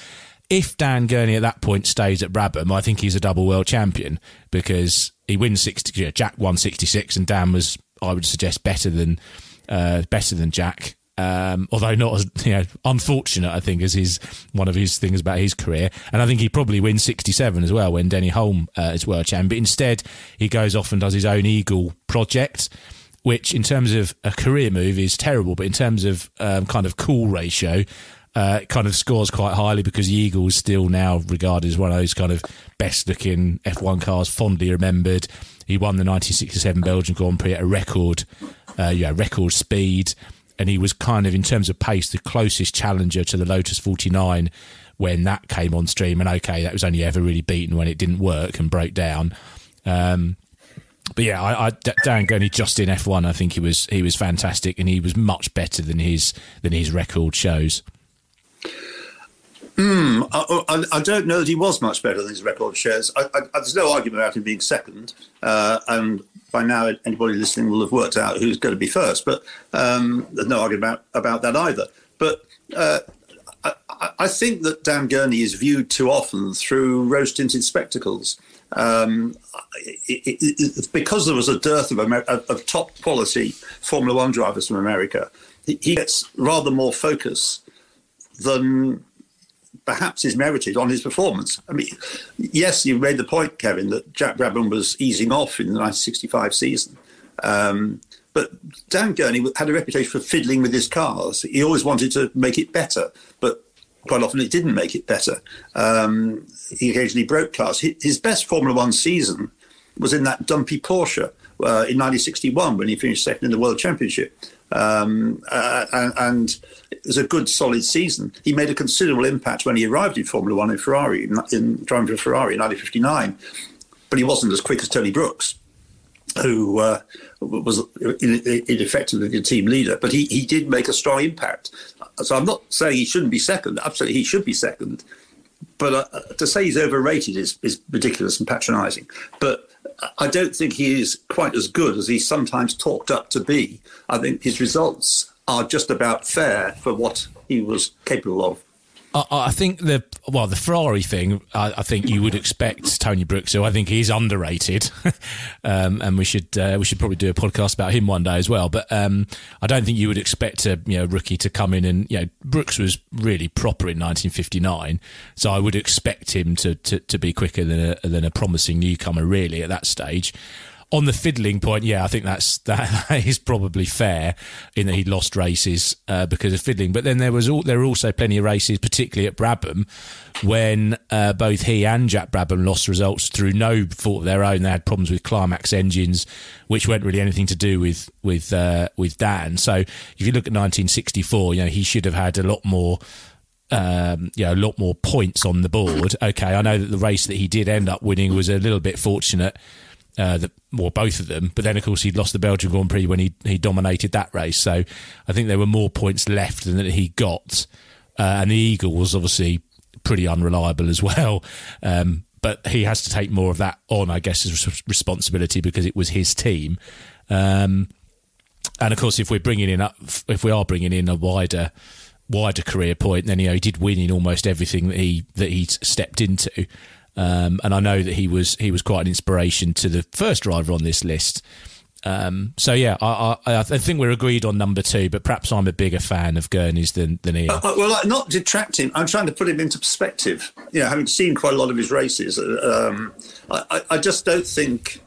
If Dan Gurney at that point stays at Brabham, I think he's a double world champion because he wins 60. Yeah, Jack won 66 and Dan was, I would suggest, better than uh, better than Jack. Um, although not as you know, unfortunate, I think, as his one of his things about his career. And I think he probably wins 67 as well when Denny Hulme uh, is world champion. But instead, he goes off and does his own Eagle project, which, in terms of a career move, is terrible. But in terms of um, kind of cool ratio, uh, kind of scores quite highly because the Eagle is still now regarded as one of those kind of best looking F1 cars, fondly remembered. He won the 1967 Belgian Grand Prix at a record, uh, yeah, record speed and he was kind of in terms of pace the closest challenger to the Lotus 49 when that came on stream. And okay, that was only ever really beaten when it didn't work and broke down. Um, but yeah, I, I, Dan Gurney just in F1, I think he was he was fantastic, and he was much better than his than his record shows. Mm, I, I, don't know that he was much better than his record shows. I, there's no argument about him being second, uh, and by now anybody listening will have worked out who's going to be first. But um, there's no argument about, about that either. But uh, I, I, think that Dan Gurney is viewed too often through rose tinted spectacles. Um, it, it, it, because there was a dearth of, Amer- of, top quality Formula One drivers from America, he gets rather more focus than perhaps is merited on his performance. I mean, yes, you made the point, Kevin, that Jack Brabham was easing off in the 1965 season. Um, but Dan Gurney had a reputation for fiddling with his cars. He always wanted to make it better, but quite often it didn't make it better. Um, he occasionally broke cars. His best Formula One season was in that dumpy Porsche uh, in 1961 when he finished second in the World Championship. Um, uh, and, it was a good, solid season. He made a considerable impact when he arrived in Formula One in Ferrari, in, in driving for Ferrari in 1959. But he wasn't as quick as Tony Brooks, who uh, was in, in effectively the team leader. But he, he did make a strong impact. So I'm not saying he shouldn't be second. Absolutely, he should be second. But uh, to say he's overrated is, is ridiculous and patronising. But I don't think he is quite as good as he's sometimes talked up to be. I think his results are just about fair for what he was capable of. I, think the well, the Ferrari thing. I, I, think you would expect Tony Brooks, who I think he's underrated, um, and we should uh, we should probably do a podcast about him one day as well. But um, I don't think you would expect a you know rookie to come in and you know Brooks was really proper in 1959, so I would expect him to to, to be quicker than a, than a promising newcomer really at that stage on the fiddling point, yeah, I think that's that is probably fair in that he lost races uh, because of fiddling. But then there was all, there were also plenty of races, particularly at Brabham, when uh, both he and Jack Brabham lost results through no fault of their own. They had problems with climax engines, which weren't really anything to do with with uh, with Dan. So if you look at 1964, you know he should have had a lot more um, you know, a lot more points on the board. Okay, I know that the race that he did end up winning was a little bit fortunate uh, the, well, both of them. But then, of course, he'd lost the Belgian Grand Prix when he he dominated that race. So I think there were more points left than that he got. Uh, and the Eagle was obviously pretty unreliable as well. Um, but he has to take more of that on, I guess, as responsibility because it was his team. Um, and of course, if we're bringing in, up, if we are bringing in a wider, wider career point, then you know he did win in almost everything that he that he stepped into. Um, and I know that he was he was quite an inspiration to the first driver on this list. Um, so yeah, I, I, I, think we're agreed on number two, but perhaps I'm a bigger fan of Gurney's than than Ian. Uh, well, not detracting. I'm trying to put him into perspective. You know, having seen quite a lot of his races, um, I, I, just don't think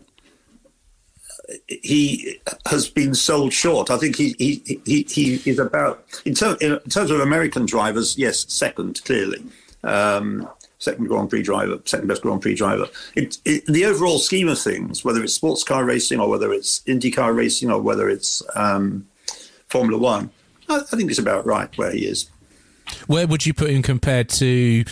he has been sold short. I think he he he, he is about in, ter- in terms of American drivers. Yes, second clearly. Um, second Grand Prix driver, second best Grand Prix driver. It, it, the overall scheme of things, whether it's sports car racing or whether it's IndyCar racing or whether it's um, Formula One, I, I, think it's about right where he is. Where would you put him compared to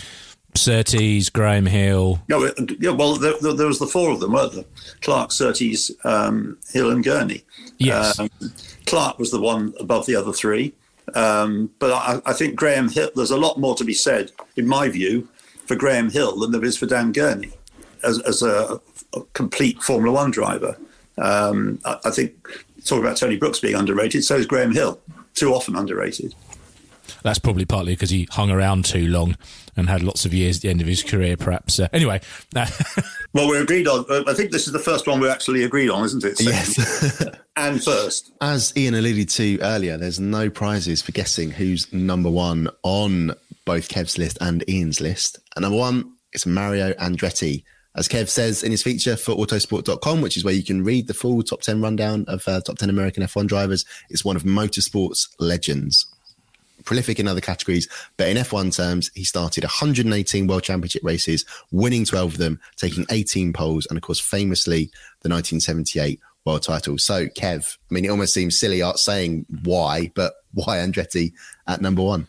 Surtees, Graham Hill? No, yeah, well, there, there, was the four of them, weren't there? Clark, Surtees, um, Hill, and Gurney. Yes. Um, Clark was the one above the other three. Um, but I, I, think Graham Hill, there's a lot more to be said, in my view, for Graham Hill than there is for Dan Gurney as, as a, a, complete Formula One driver. Um, I, I, think talk about Tony Brooks being underrated, so is Graham Hill, too often underrated. That's probably partly because he hung around too long and had lots of years at the end of his career, perhaps. Uh, anyway. well, we're agreed on. I think this is the first one we actually agreed on, isn't it? Yes. and first. As Ian alluded to earlier, there's no prizes for guessing who's number one on both Kev's list and Ian's list. And number one is Mario Andretti. As Kev says in his feature for autosport.com, which is where you can read the full top 10 rundown of uh, top 10 American F1 drivers, it's one of motorsport's legends. Prolific in other categories, but in F1 terms, he started 118 World Championship races, winning 12 of them, taking 18 poles, and of course, famously, the 1978 world title. So, Kev, I mean, it almost seems silly art saying why, but why Andretti at number one?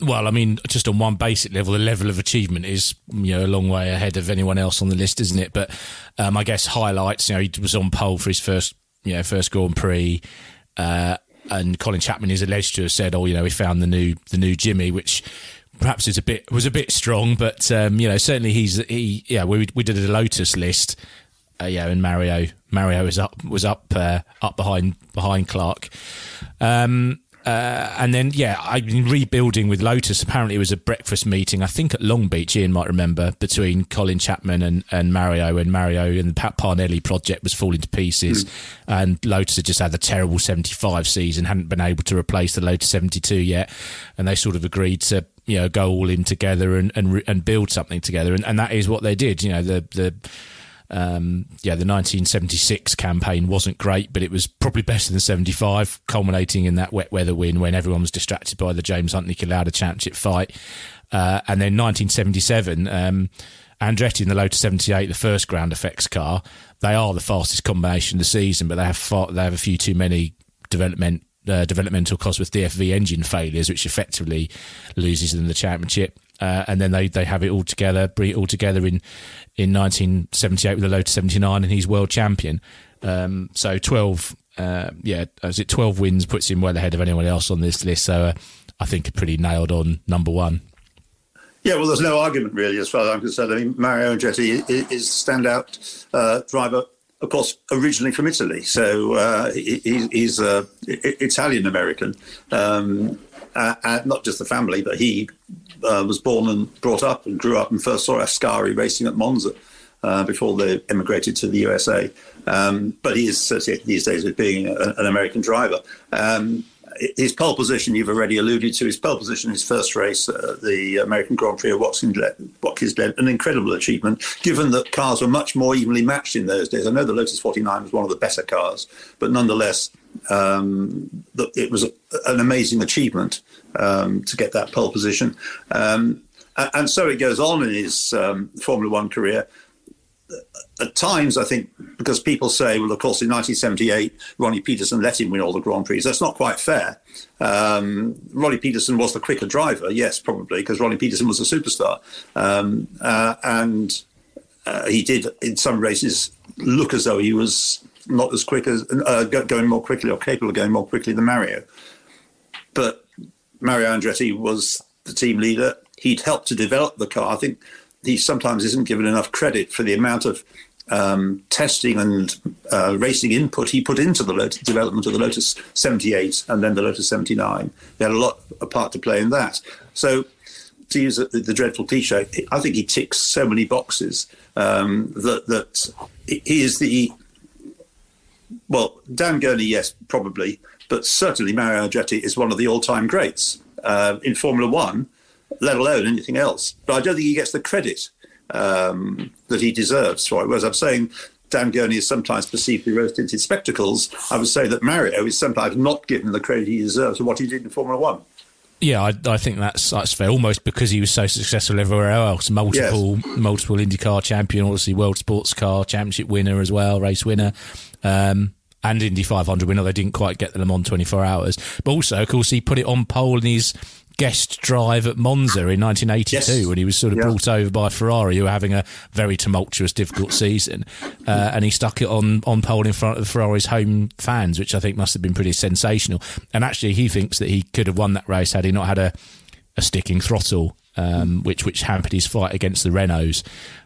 Well, I mean, just on one basic level, the level of achievement is you know a long way ahead of anyone else on the list, isn't it? But um, I guess highlights. You know, he was on pole for his first you know first Grand Prix, uh, and Colin Chapman is alleged to have said, "Oh, you know, we found the new the new Jimmy," which perhaps is a bit was a bit strong, but um, you know, certainly he's he yeah. We we did a Lotus list, uh, yeah, and Mario Mario was up was up uh, up behind behind Clark. Um, uh, and then, yeah, I've been rebuilding with Lotus. Apparently, it was a breakfast meeting, I think at Long Beach, Ian might remember, between Colin Chapman and, and Mario. And Mario and the Pat Parnelli project was falling to pieces. Mm. And Lotus had just had a terrible 75 season, hadn't been able to replace the Lotus 72 yet. And they sort of agreed to, you know, go all in together and, and, and build something together. And, and that is what they did. You know, the, the, um, yeah, the 1976 campaign wasn't great, but it was probably better than 75, culminating in that wet weather win when everyone was distracted by the James Hunt Lauda championship fight. Uh, and then 1977, um, Andretti in the Lotus 78, the first ground effects car, they are the fastest combination of the season, but they have far, they have a few too many development uh, developmental Cosworth DFV engine failures, which effectively loses them the championship. Uh, and then they, they have it all together, bring it all together in, in 1978 with a Lotus 79, and he's world champion. Um, so 12, uh, yeah, is it 12 wins puts him well ahead of anyone else on this list. So uh, I think pretty nailed on number one. Yeah, well, there's no argument really, as far as I'm concerned. I mean, Mario Andretti is standout uh, driver, of course, originally from Italy, so uh, he, he's uh, Italian American, um, not just the family, but he uh, was born and brought up and grew up and first saw Ascari racing at Monza uh, before they emigrated to the USA. Um, but he is associated these days with being a, an American driver. Um, his pole position, you've already alluded to, his pole position, his first race, uh, the American Grand Prix of Watkins Glen, an incredible achievement, given that cars were much more evenly matched in those days. I know the Lotus 49 was one of the better cars, but nonetheless, um, it was an amazing achievement um, to get that pole position. Um, and so it goes on in his um, Formula One career. At times, I think, because people say, well, of course, in 1978, Ronnie Peterson let him win all the Grand Prix. That's not quite fair. Um, Ronnie Peterson was the quicker driver, yes, probably, because Ronnie Peterson was a superstar. Um, uh, and uh, he did, in some races, look as though he was not as quick as uh, going more quickly or capable of going more quickly than Mario. But Mario Andretti was the team leader. He'd helped to develop the car. I think he sometimes isn't given enough credit for the amount of um, testing and uh, racing input he put into the Lotus, development of the Lotus 78 and then the Lotus 79. He had a lot a part to play in that. So, to use the, the dreadful cliche, I think he ticks so many boxes um, that that he is the well, Dan Gurney, yes, probably, but certainly Mario Andretti is one of the all-time greats uh, in Formula One, let alone anything else. But I don't think he gets the credit um, that he deserves for it. Whereas I'm saying Dan Gurney is sometimes perceived through rose-tinted spectacles, I would say that Mario is sometimes not given the credit he deserves for what he did in Formula One. Yeah, I, I, think that's that's fair. Almost because he was so successful everywhere else, multiple yes. multiple IndyCar champion, obviously World Sports Car Championship winner as well, race winner. Um, and Indy 500 winner. They didn't quite get the Le Mans 24 hours. But also, of course, he put it on pole in his guest drive at Monza in 1982 yes. when he was sort of yeah. brought over by Ferrari, who were having a very tumultuous, difficult season. Uh, and he stuck it on, on pole in front of Ferrari's home fans, which I think must have been pretty sensational. And actually, he thinks that he could have won that race had he not had a, a sticking throttle um, which which hampered his fight against the Renaults.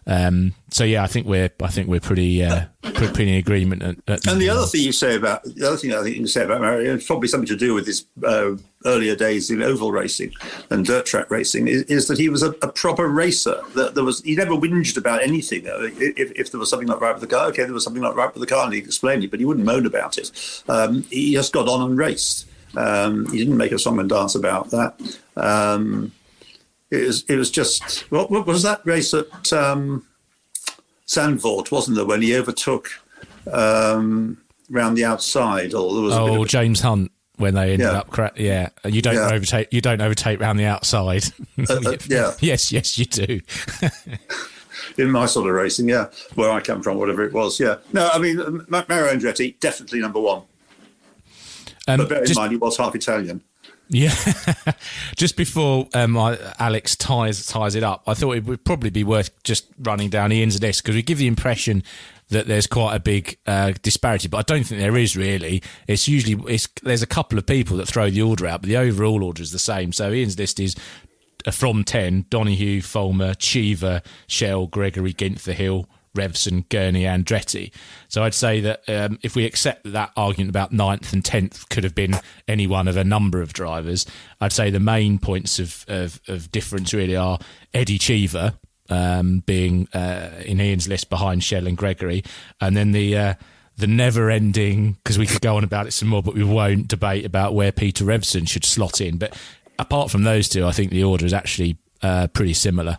Um, so yeah, I think we're I think we're pretty uh, pretty in agreement. At, at and the other thing you say about the other thing I think you say about Mario, it's probably something to do with his uh, earlier days in oval racing and dirt track racing, is, is that he was a, a, proper racer. That there was he never whinged about anything. Uh, if, if, there was something not right with the car, okay, there was something not right with the car, and he explained it, but he wouldn't moan about it. Um, he just got on and raced. Um, he didn't make a song and dance about that. It was it was just what, what was that race at um, Zandvoort, wasn't there, when he overtook um, round the outside? Or there was oh, James Hunt when they ended yeah. up cra- yeah. You don't yeah. overtake you don't overtake round the outside. Uh, uh, yeah. Yes yes you do. In my sort of racing yeah. Where I come from whatever it was yeah. No I mean Mario Andretti definitely number one. Um, but bear in just, mind he was half Italian Yeah, just before um, I, Alex ties ties it up, I thought it would probably be worth just running down Ian's list because we give the impression that there's quite a big uh, disparity, but I don't think there is really. It's usually it's there's a couple of people that throw the order out, but the overall order is the same. So Ian's list is uh, from ten: Donohue, Follmer, Cheever, Schell, Gregory, Ginther, Hill, Revson, Gurney, Andretti. So I'd say that um, if we accept that, that argument about ninth and tenth could have been any one of a number of drivers, I'd say the main points of, of, of difference really are Eddie Cheever um, being uh, in Ian's list behind Schell and Gregory, and then the uh, the never ending because we could go on about it some more, but we won't debate about where Peter Revson should slot in. But apart from those two, I think the order is actually uh, pretty similar.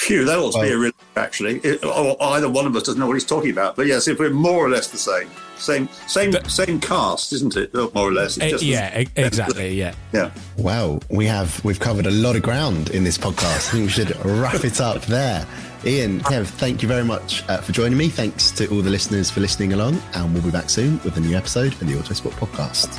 Phew, that ought to be a relief, actually. It, or either one of us doesn't know what he's talking about. But yes, if we're more or less the same, same, same, but, same cast, isn't it? More or less. Uh, yeah, exactly. Yeah. Yeah. Well, we have we've covered a lot of ground in this podcast. I think we should wrap it up there. Ian, Kev, thank you very much uh, for joining me. Thanks to all the listeners for listening along, and we'll be back soon with a new episode of the Autosport Podcast.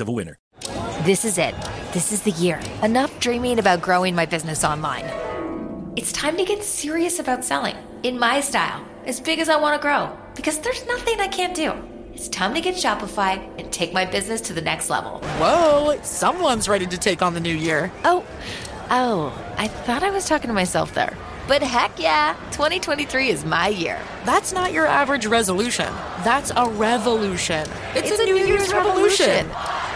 of a winner. This is it. This is the year. Enough dreaming about growing my business online. It's time to get serious about selling in my style, as big as I want to grow, because there's nothing I can't do. It's time to get Shopify and take my business to the next level. Whoa, someone's ready to take on the new year. Oh, oh, I thought I was talking to myself there. But heck yeah, 2023 is my year. That's not your average resolution. That's a revolution. It's, it's a, a, New, Year's, Year's, revolution. revolution.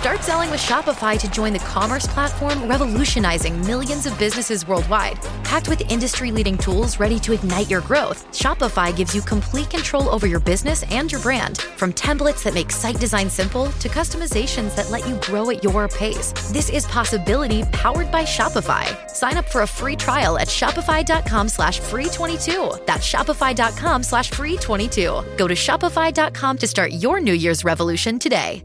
Start selling with Shopify to join the commerce platform revolutionizing millions of businesses worldwide. Packed with industry leading tools ready to ignite your growth, Shopify gives you complete control over your business and your brand. From templates that make site design simple to customizations that let you grow at your pace. This is possibility powered by Shopify. Sign up for a free trial at shopify.com slash free 22. That's shopify.com slash free 22. Go to shopify.com to start your New Year's revolution today.